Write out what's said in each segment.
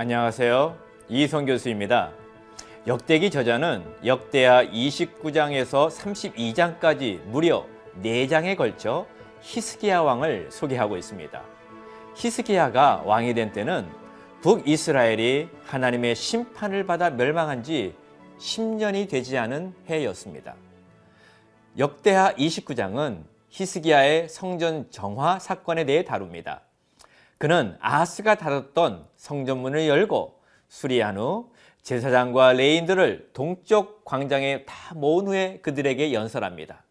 안녕하세요. 이성 교수입니다. 역대기 저자는 역대하 29장에서 32장까지 무려 4장에 걸쳐 히스기야 왕을 소개하고 있습니다. 히스기야가 왕이 된 때는 북이스라엘이 하나님의 심판을 받아 멸망한 지 10년이 되지 않은 해였습니다. 역대하 29장은 히스기야의 성전 정화 사건에 대해 다룹니다. 그는 아하스가 닫았던 성전문을 열고 수리한 후 제사장과 레인들을 동쪽 광장에 다 모은 후에 그들에게 연설합니다.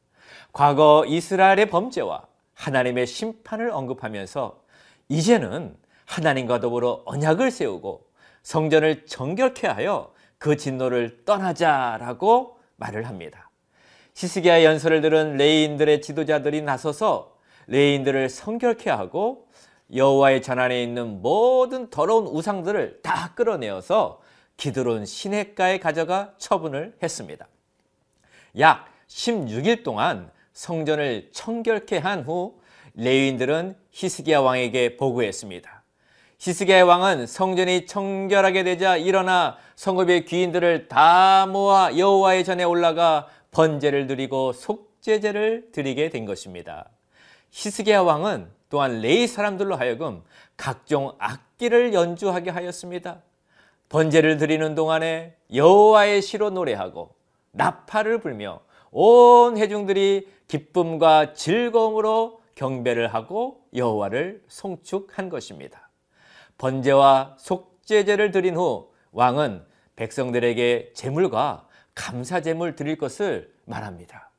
과거 이스라엘의 범죄와 하나님의 심판을 언급하면서 이제는 하나님과 더불어 언약을 세우고 성전을 정결케 하여 그 진노를 떠나자라고 말을 합니다. 시스기야 연설을 들은 레인들의 지도자들이 나서서 레인들을 성결케 하고 여호와의 전안에 있는 모든 더러운 우상들을 다 끌어내어서 기드론 시내가에 가져가 처분을 했습니다. 약 16일 동안 성전을 청결케 한 후 레위인들은 히스기야 왕에게 보고했습니다. 히스기야 왕은 성전이 청결하게 되자 일어나 성읍의 귀인들을 다 모아 여호와의 전에 올라가 번제를 드리고 속죄제를 드리게 된 것입니다. 히스기야 왕은 또한 레이 사람들로 하여금 각종 악기를 연주하게 하였습니다. 번제를 드리는 동안에 여호와의 시로 노래하고 나팔을 불며 온 회중들이 기쁨과 즐거움으로 경배를 하고 여호와를 송축한 것입니다. 번제와 속죄제를 드린 후 왕은 백성들에게 제물과 감사 제물 드릴 것을 말합니다.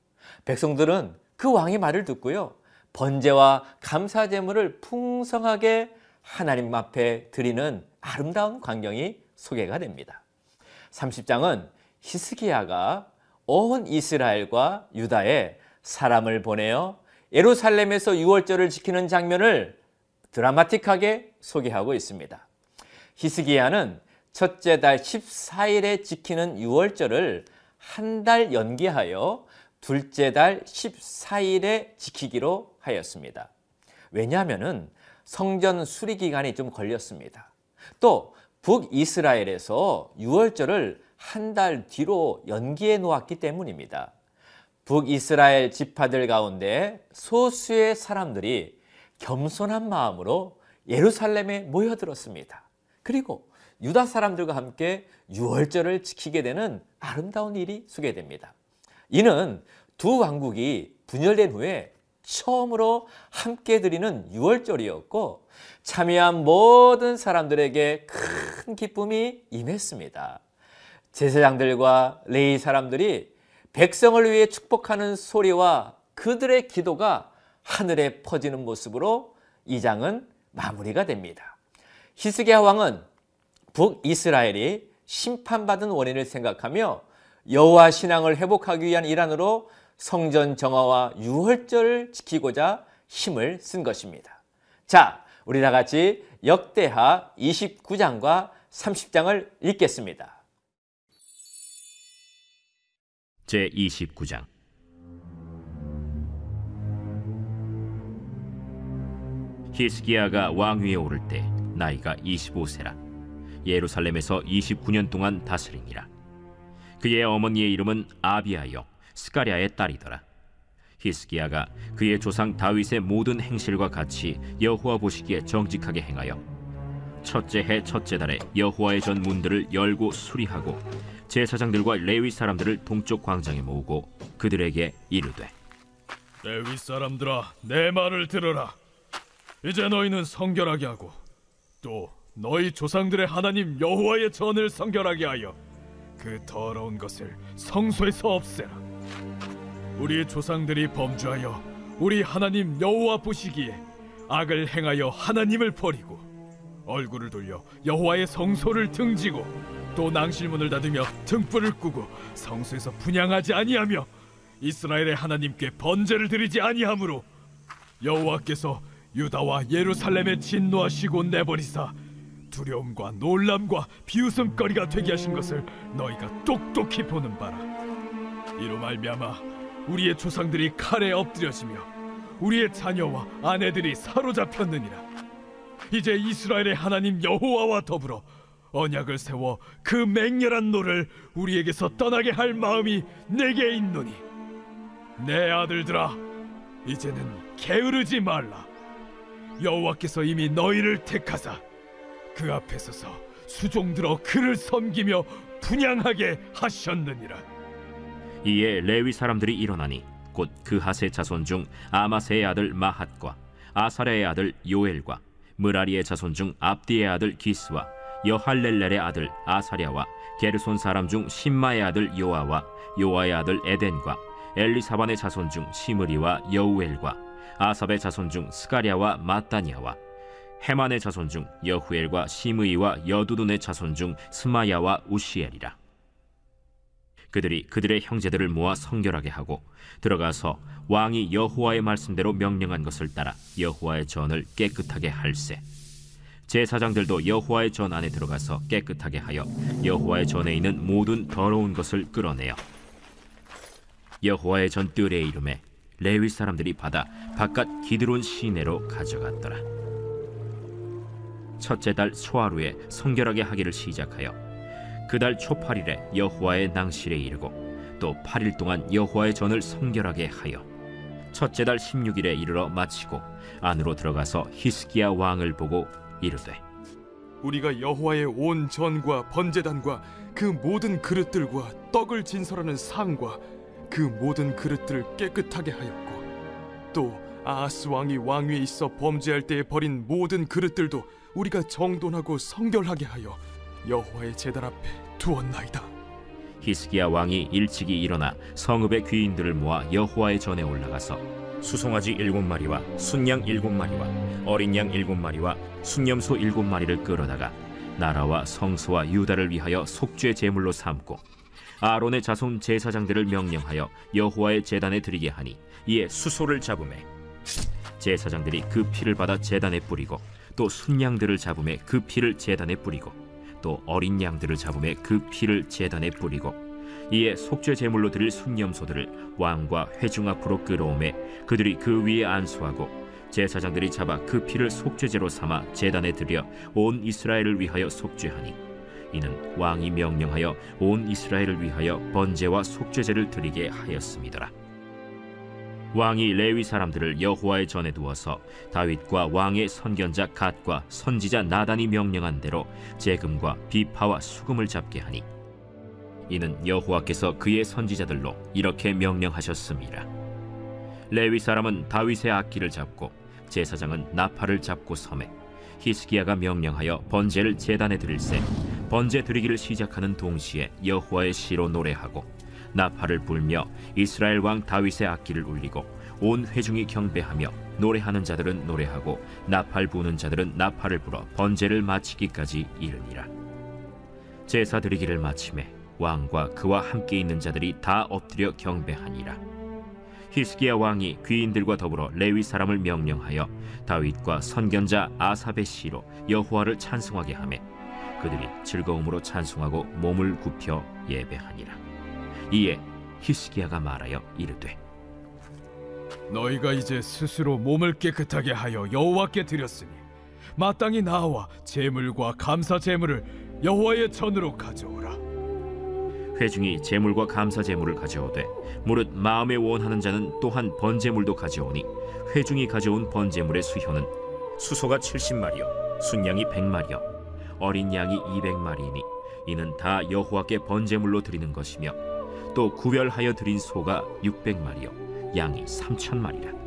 백성들은 그 왕의 말을 듣고요. 번제와 감사 제물을 풍성하게 하나님 앞에 드리는 아름다운 광경이 소개가 됩니다. 30장은 히스기야가 온 이스라엘과 유다에 사람을 보내어 예루살렘에서 유월절을 지키는 장면을 드라마틱하게 소개하고 있습니다. 히스기야는 첫째 달 14일에 지키는 유월절을 한 달 연기하여 둘째 달 14일에 지키기로 하였습니다. 왜냐하면 성전 수리 기간이 좀 걸렸습니다. 또 북이스라엘에서 유월절을 한 달 뒤로 연기해 놓았기 때문입니다. 북이스라엘 지파들 가운데 소수의 사람들이 겸손한 마음으로 예루살렘에 모여들었습니다. 그리고 유다 사람들과 함께 유월절을 지키게 되는 아름다운 일이 소개됩니다. 이는 두 왕국이 분열된 후에 처음으로 함께 드리는 유월절이었고 참여한 모든 사람들에게 큰 기쁨이 임했습니다. 제사장들과 레이 사람들이 백성을 위해 축복하는 소리와 그들의 기도가 하늘에 퍼지는 모습으로 이 장은 마무리가 됩니다. 히스기야 왕은 북이스라엘이 심판받은 원인을 생각하며 여호와 신앙을 회복하기 위한 일환으로 성전 정화와 유월절을 지키고자 힘을 쓴 것입니다. 자, 우리 다 같이 역대하 29장과 30장을 읽겠습니다. 제 29장 히스기야가 왕위에 오를 때 나이가 25세라 예루살렘에서 29년 동안 다스리니라 그의 어머니의 이름은 아비아요 스가랴의 딸이더라. 히스기야가 그의 조상 다윗의 모든 행실과 같이 여호와 보시기에 정직하게 행하여 첫째 해 첫째 달에 여호와의 전 문들을 열고 수리하고 제사장들과 레위 사람들을 동쪽 광장에 모으고 그들에게 이르되 레위 사람들아 내 말을 들어라 이제 너희는 성결하게 하고 또 너희 조상들의 하나님 여호와의 전을 성결하게 하여 그 더러운 것을 성소에서 없애라. 우리 조상들이 범죄하여 우리 하나님 여호와 보시기에 악을 행하여 하나님을 버리고 얼굴을 돌려 여호와의 성소를 등지고 또 낭실문을 닫으며 등불을 끄고 성소에서 분양하지 아니하며 이스라엘의 하나님께 번제를 드리지 아니하므로 여호와께서 유다와 예루살렘에 진노하시고 내버리사 두려움과 놀람과 비웃음거리가 되게 하신 것을 너희가 똑똑히 보는 바라. 이로 말미암아 우리의 조상들이 칼에 엎드려지며 우리의 자녀와 아내들이 사로잡혔느니라. 이제 이스라엘의 하나님 여호와와 더불어 언약을 세워 그 맹렬한 노를 우리에게서 떠나게 할 마음이 내게 있노니. 내 아들들아 이제는 게으르지 말라. 여호와께서 이미 너희를 택하사 그 앞에 서서 수종들어 그를 섬기며 분향하게 하셨느니라. 이에 레위 사람들이 일어나니 곧 그핫의 자손 중 아마새의 아들 마핫과 아사랴의 아들 요엘과 무라리의 자손 중 압디의 아들 기스와 여할렐렐의 아들 아사랴와 게르손 사람 중 신마의 아들 요아와 요아의 아들 에덴과 엘리사반의 자손 중 시므리와 여우엘과 아삽의 자손 중 스가랴와 마따니아와 헤만의 자손 중 여후엘과 시므이와 여두둔의 자손 중 스마야와 우시엘이라. 그들이 그들의 형제들을 모아 성결하게 하고 들어가서 왕이 여호와의 말씀대로 명령한 것을 따라 여호와의 전을 깨끗하게 할세 제사장들도 여호와의 전 안에 들어가서 깨끗하게 하여 여호와의 전에 있는 모든 더러운 것을 끌어내어 여호와의 전 뜰에 이름에 레위 사람들이 받아 바깥 기드론 시내로 가져갔더라 첫째 달 소하루에 성결하게 하기를 시작하여 그 달 초팔일에 여호와의 낭실에 이르고 또 8일 동안 여호와의 전을 성결하게 하여 첫째 달 16일에 이르러 마치고 안으로 들어가서 히스기야 왕을 보고 이르되 우리가 여호와의 온 전과 번제단과 그 모든 그릇들과 떡을 진설하는 상과 그 모든 그릇들을 깨끗하게 하였고 또 아하스 왕이 왕위에 있어 범죄할 때에 버린 모든 그릇들도 우리가 정돈하고 성결하게 하여 여호와의 제단 앞에 두었나이다. 히스기야 왕이 일찍이 일어나 성읍의 귀인들을 모아 여호와의 전에 올라가서 수송아지 일곱 마리와 순양 일곱 마리와 어린 양 일곱 마리와 순염소 일곱 마리를 끌어다가 나라와 성소와 유다를 위하여 속죄 제물로 삼고 아론의 자손 제사장들을 명령하여 여호와의 제단에 드리게 하니 이에 수소를 잡음에 제사장들이 그 피를 받아 제단에 뿌리고 또 순양들을 잡음에 그 피를 제단에 뿌리고 또 어린 양들을 잡음에 그 피를 제단에 뿌리고 이에 속죄 제물로 드릴 순념소들을 왕과 회중 앞으로 끌어오매 그들이 그 위에 안수하고 제사장들이 잡아 그 피를 속죄제로 삼아 제단에 드려 온 이스라엘을 위하여 속죄하니 이는 왕이 명령하여 온 이스라엘을 위하여 번제와 속죄제를 드리게 하였습니다. 왕이 레위 사람들을 여호와의 전에 두어서 다윗과 왕의 선견자 갓과 선지자 나단이 명령한 대로 재금과 비파와 수금을 잡게 하니 이는 여호와께서 그의 선지자들로 이렇게 명령하셨습니다. 레위 사람은 다윗의 악기를 잡고 제사장은 나팔을 잡고 섬에 히스기야가 명령하여 번제를 제단에 드릴세 번제 드리기를 시작하는 동시에 여호와의 시로 노래하고 나팔을 불며 이스라엘 왕 다윗의 악기를 울리고 온 회중이 경배하며 노래하는 자들은 노래하고 나팔 부는 자들은 나팔을 불어 번제를 마치기까지 이르니라. 제사 드리기를 마침에 왕과 그와 함께 있는 자들이 다 엎드려 경배하니라. 히스기야 왕이 귀인들과 더불어 레위 사람을 명령하여 다윗과 선견자 아삽의 시로 여호와를 찬송하게 하매 그들이 즐거움으로 찬송하고 몸을 굽혀 예배하니라 이에 히스기야가 말하여 이르되 너희가 이제 스스로 몸을 깨끗하게 하여 여호와께 드렸으니 마땅히 나와 제물과 감사 제물을 여호와의 전으로 가져오라. 회중이 제물과 감사 제물을 가져오되 무릇 마음에 원하는 자는 또한 번제물도 가져오니 회중이 가져온 번제물의 수효는 수소가 70마리요 순양이 100마리요 어린 양이 200마리이니 이는 다 여호와께 번제물로 드리는 것이며 또 구별하여 드린 소가 600마리요 양이 3천마리라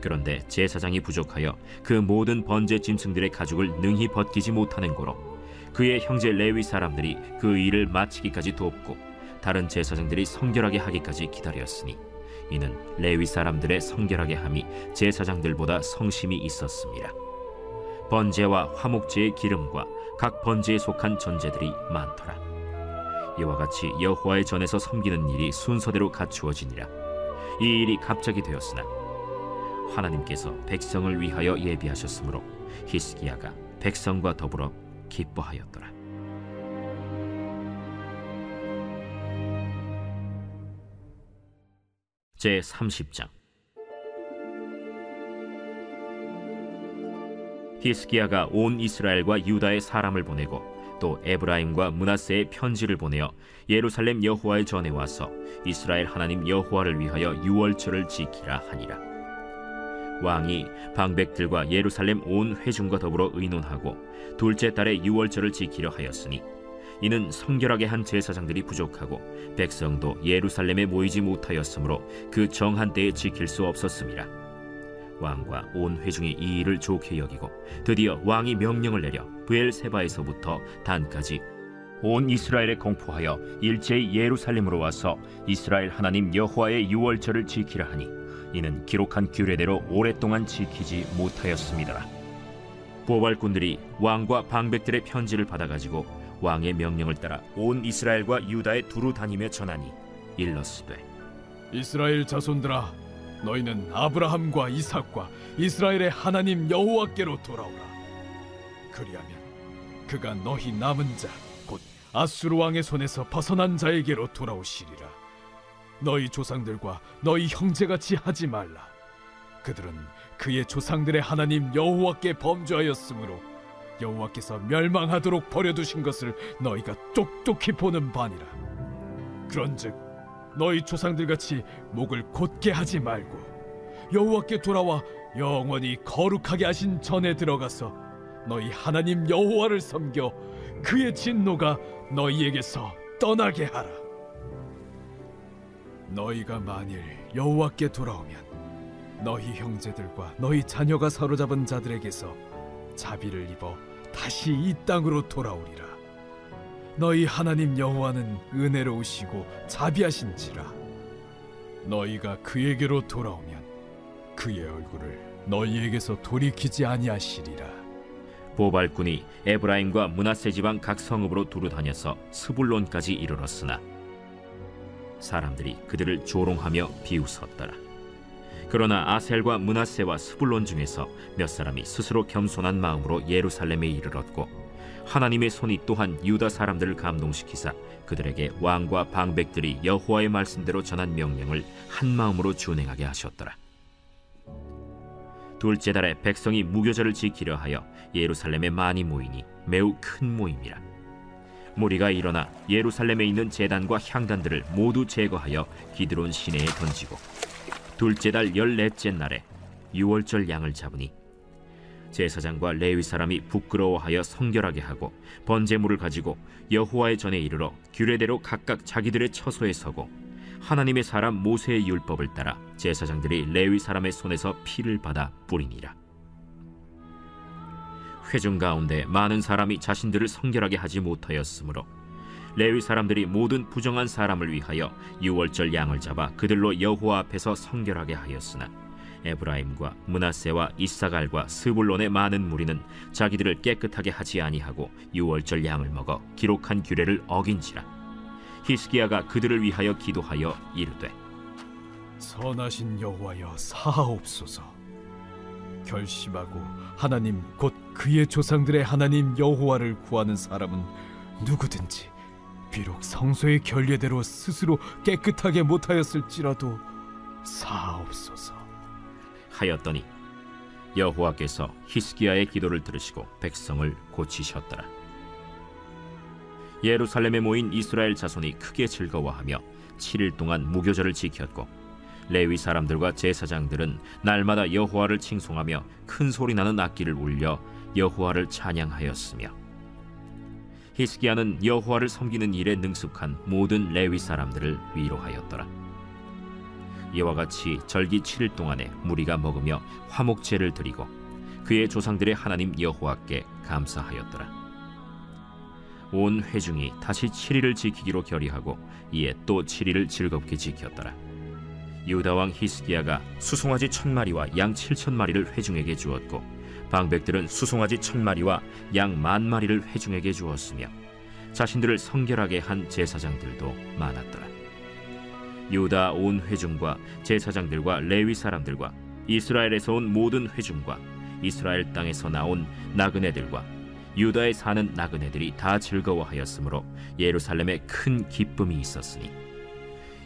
그런데 제사장이 부족하여 그 모든 번제 짐승들의 가죽을 능히 벗기지 못하는 고로 그의 형제 레위 사람들이 그 일을 마치기까지 돕고 다른 제사장들이 성결하게 하기까지 기다렸으니 이는 레위 사람들의 성결하게 함이 제사장들보다 성심이 있었습니다. 번제와 화목제의 기름과 각 번제에 속한 전제들이 많더라. 이와 같이 여호와의 전에서 섬기는 일이 순서대로 갖추어지니라. 이 일이 갑자기 되었으나 하나님께서 백성을 위하여 예비하셨으므로 히스기야가 백성과 더불어 기뻐하였더라. 제 30장 히스기야가 온 이스라엘과 유다의 사람을 보내고 또 에브라임과 문하세의 편지를 보내어 예루살렘 여호와의 전에 와서 이스라엘 하나님 여호와를 위하여 유월절을 지키라 하니라. 왕이 방백들과 예루살렘 온 회중과 더불어 의논하고 둘째 달에 유월절을 지키려 하였으니 이는 성결하게 한 제사장들이 부족하고 백성도 예루살렘에 모이지 못하였으므로 그 정한 때에 지킬 수 없었음이라. 왕과 온 회중이 이 일을 좋게 여기고 드디어 왕이 명령을 내려 브엘세바에서부터 단까지 온 이스라엘에 공포하여 일제히 예루살렘으로 와서 이스라엘 하나님 여호와의 유월절을 지키라 하니 이는 기록한 규례대로 오랫동안 지키지 못하였습니다. 보발꾼들이 왕과 방백들의 편지를 받아가지고 왕의 명령을 따라 온 이스라엘과 유다에 두루 다니며 전하니 일러스되 이스라엘 자손들아 너희는 아브라함과 이삭과 이스라엘의 하나님 여호와께로 돌아오라. 그리하면 그가 너희 남은 자 곧 아수르 왕의 손에서 벗어난 자에게로 돌아오시리라. 너희 조상들과 너희 형제같이 하지 말라. 그들은 그의 조상들의 하나님 여호와께 범죄하였으므로 여호와께서 멸망하도록 버려두신 것을 너희가 똑똑히 보는 바니라. 그런즉 너희 조상들 같이 목을 곧게 하지 말고 여호와께 돌아와 영원히 거룩하게 하신 전에 들어가서 너희 하나님 여호와를 섬겨 그의 진노가 너희에게서 떠나게 하라. 너희가 만일 여호와께 돌아오면 너희 형제들과 너희 자녀가 사로잡은 자들에게서 자비를 입어 다시 이 땅으로 돌아오리라. 너희 하나님 여호와는 은혜로우시고 자비하신지라 너희가 그에게로 돌아오면 그의 얼굴을 너희에게서 돌이키지 아니하시리라 보발꾼이 에브라임과 문하세 지방 각 성읍으로 두루 다녀서 스불론까지 이르렀으나 사람들이 그들을 조롱하며 비웃었더라. 그러나 아셀과 문하세와 스불론 중에서 몇 사람이 스스로 겸손한 마음으로 예루살렘에 이르렀고 하나님의 손이 또한 유다 사람들을 감동시키사 그들에게 왕과 방백들이 여호와의 말씀대로 전한 명령을 한 마음으로 준행하게 하셨더라. 둘째 달에 백성이 무교절을 지키려 하여 예루살렘에 많이 모이니 매우 큰 모임이라. 무리가 일어나 예루살렘에 있는 제단과 향단들을 모두 제거하여 기드론 시내에 던지고 둘째 달 열넷째 날에 유월절 양을 잡으니 제사장과 레위 사람이 부끄러워하여 성결하게 하고 번제물을 가지고 여호와의 전에 이르러 규례대로 각각 자기들의 처소에 서고 하나님의 사람 모세의 율법을 따라 제사장들이 레위 사람의 손에서 피를 받아 뿌리니라. 회중 가운데 많은 사람이 자신들을 성결하게 하지 못하였으므로 레위 사람들이 모든 부정한 사람을 위하여 유월절 양을 잡아 그들로 여호와 앞에서 성결하게 하였으나 에브라임과 문하세와 이사갈과 스불론의 많은 무리는 자기들을 깨끗하게 하지 아니하고 유월절 양을 먹어 기록한 규례를 어긴지라. 히스기야가 그들을 위하여 기도하여 이르되 선하신 여호와여 사하옵소서. 결심하고 하나님 곧 그의 조상들의 하나님 여호와를 구하는 사람은 누구든지 비록 성소의 결례대로 스스로 깨끗하게 못하였을지라도 사하옵소서 하였더니 여호와께서 히스기야의 기도를 들으시고 백성을 고치셨더라. 예루살렘에 모인 이스라엘 자손이 크게 즐거워하며 7일 동안 무교절을 지켰고 레위 사람들과 제사장들은 날마다 여호와를 칭송하며 큰 소리 나는 악기를 울려 여호와를 찬양하였으며 히스기야는 여호와를 섬기는 일에 능숙한 모든 레위 사람들을 위로하였더라. 이와 같이 절기 7일 동안에 무리가 먹으며 화목제를 드리고 그의 조상들의 하나님 여호와께 감사하였더라. 온 회중이 다시 7일을 지키기로 결의하고 이에 또 7일을 즐겁게 지켰더라. 유다 왕 히스기야가 수송아지 천 마리와 양 칠천 마리를 회중에게 주었고 방백들은 수송아지 천 마리와 양 만 마리를 회중에게 주었으며 자신들을 성결하게 한 제사장들도 많았더라. 유다 온 회중과 제사장들과 레위 사람들과 이스라엘에서 온 모든 회중과 이스라엘 땅에서 나온 나그네들과 유다에 사는 나그네들이 다 즐거워하였으므로 예루살렘에 큰 기쁨이 있었으니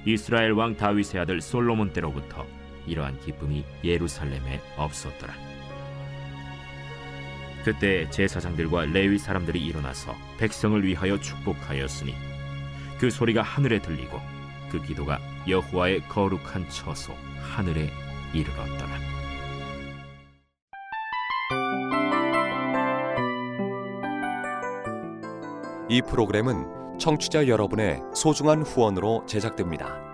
이스라엘 왕 다윗의 아들 솔로몬 때로부터 이러한 기쁨이 예루살렘에 없었더라. 그때 제사장들과 레위 사람들이 일어나서 백성을 위하여 축복하였으니 그 소리가 하늘에 들리고 그 기도가 여호와의 거룩한 처소 하늘에 이르렀더라. 이 프로그램은 청취자 여러분의 소중한 후원으로 제작됩니다.